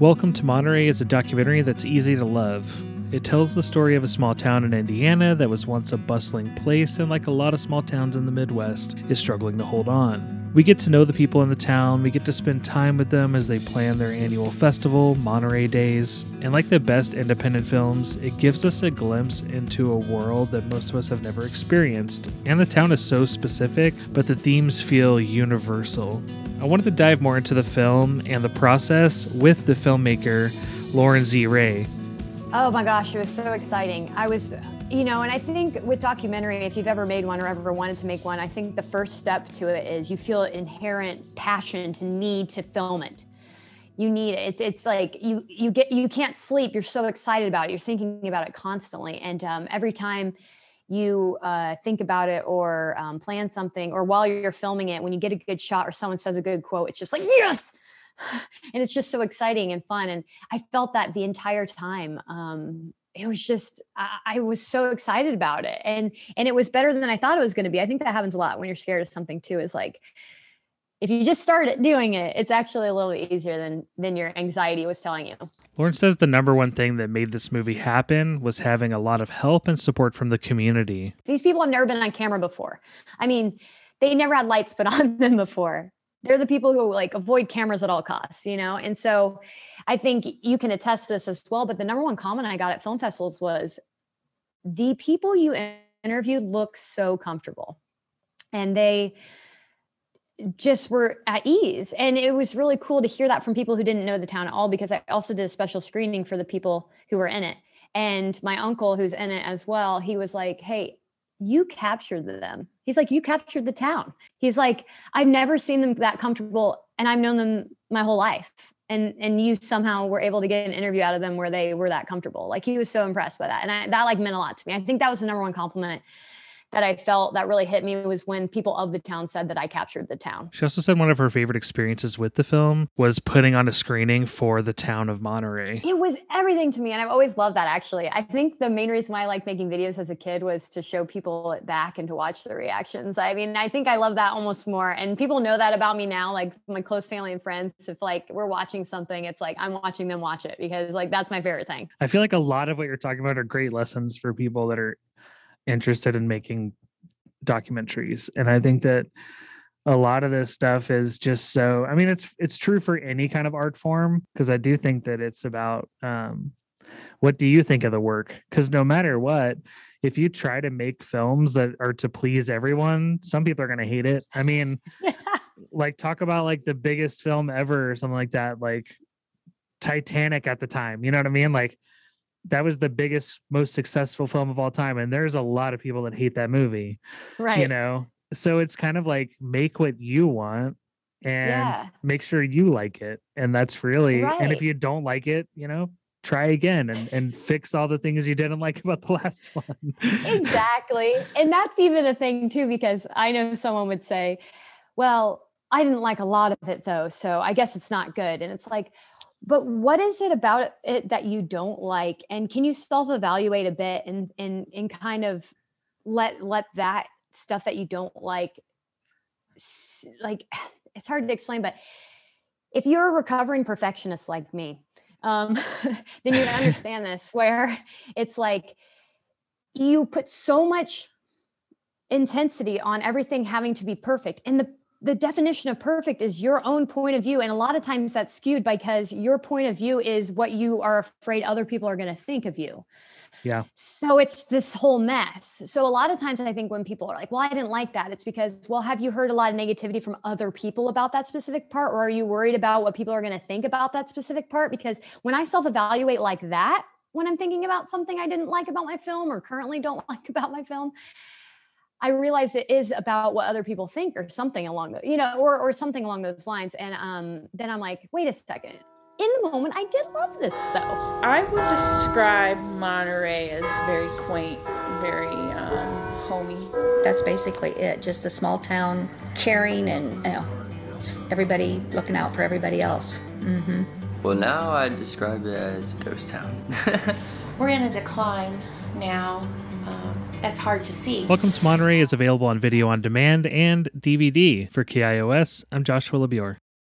Welcome to Monterey is a documentary that's easy to love. It tells the story of a small town in Indiana that was once a bustling place and, like a lot of small towns in the Midwest, is struggling to hold on. We get to know the people in the town, we get to spend time with them as they plan their annual festival, Monterey Days, and like the best independent films, it gives us a glimpse into a world that most of us have never experienced. And the town is so specific, but the themes feel universal. I wanted to dive more into the film and the process with the filmmaker Lauren Z. Ray. Oh my gosh, it was so exciting. I was, you know, and I think with documentary, if you've ever made one or ever wanted to make one, I think the first step to it is you feel an inherent passion to need to film it. You need it. It's, it's like you you get you can't sleep. You're so excited about it. You're thinking about it constantly, and um, every time you uh, think about it or um, plan something, or while you're filming it, when you get a good shot or someone says a good quote, it's just like yes and it's just so exciting and fun and i felt that the entire time um, it was just I, I, was so excited about it and and it was better than i thought it was going to be. I think that happens a lot when you're scared of something too is like if you just start doing it it's actually a little bit easier than than your anxiety was telling you. Lauren says the number one thing that made this movie happen was having a lot of help and support from the community. These people have never been on camera before. I mean they never had lights put on them before they're the people who like avoid cameras at all costs, you know? And so I think you can attest this as well. But the number one comment I got at film festivals was the people you interviewed look so comfortable and they just were at ease. And it was really cool to hear that from people who didn't know the town at all because I also did a special screening for the people who were in it. And my uncle, who's in it as well, he was like, Hey, you captured them. He's like, you captured the town. He's like, I've never seen them that comfortable and I've known them my whole life. And and you somehow were able to get an interview out of them where they were that comfortable. Like he was so impressed by that. And I, that like meant a lot to me. I think that was the number one compliment that I felt that really hit me was when people of the town said that I captured the town. She also said one of her favorite experiences with the film was putting on a screening for the town of Monterey. It was everything to me. And I've always loved that actually. I think the main reason why I like making videos as a kid was to show people it back and to watch the reactions. I mean, I think I love that almost more. And people know that about me now, like my close family and friends. If like we're watching something, it's like I'm watching them watch it because like that's my favorite thing. I feel like a lot of what you're talking about are great lessons for people that are interested in making documentaries. And i think that a lot of this stuff is just so i mean it's it's true for any kind of art form because i do think that it's about um what do you think of the work? Because no matter what if you try to make films that are to please everyone some people are going to hate it. I mean like talk about like the biggest film ever or something like that like titanic at the time you know what i mean? Like that was the biggest, most successful film of all time. And there's a lot of people that hate that movie. Right. You know, so it's kind of like make what you want and yeah. make sure you like it. And that's really, right. and if you don't like it, you know, try again and, and fix all the things you didn't like about the last one. exactly. And that's even a thing too, because I know someone would say, well, I didn't like a lot of it though. So I guess it's not good. And it's like, but what is it about it that you don't like? And can you self-evaluate a bit and and and kind of let let that stuff that you don't like like it's hard to explain but if you're a recovering perfectionist like me um, then you understand this where it's like you put so much intensity on everything having to be perfect and the the definition of perfect is your own point of view and a lot of times that's skewed because your point of view is what you are afraid other people are going to think of you. Yeah. So it's this whole mess. So a lot of times i think when people are like well i didn't like that it's because well have you heard a lot of negativity from other people about that specific part or are you worried about what people are going to think about that specific part? Because when i self evaluate like that when i'm thinking about something i didn't like about my film or currently don't like about my film I realize it is about what other people think or something along the, you know, or, or something along those lines. And um, then I'm like, wait a second. In the moment, I did love this though. I would describe Monterey as very quaint, very um, homey. That's basically it. Just a small town, caring and, you know, just everybody looking out for everybody else. Mm-hmm. Well, now I describe it as a ghost town. We're in a decline now. Um, that's hard to see. Welcome to Monterey is available on video on demand and DVD. For KIOS, I'm Joshua LeBior.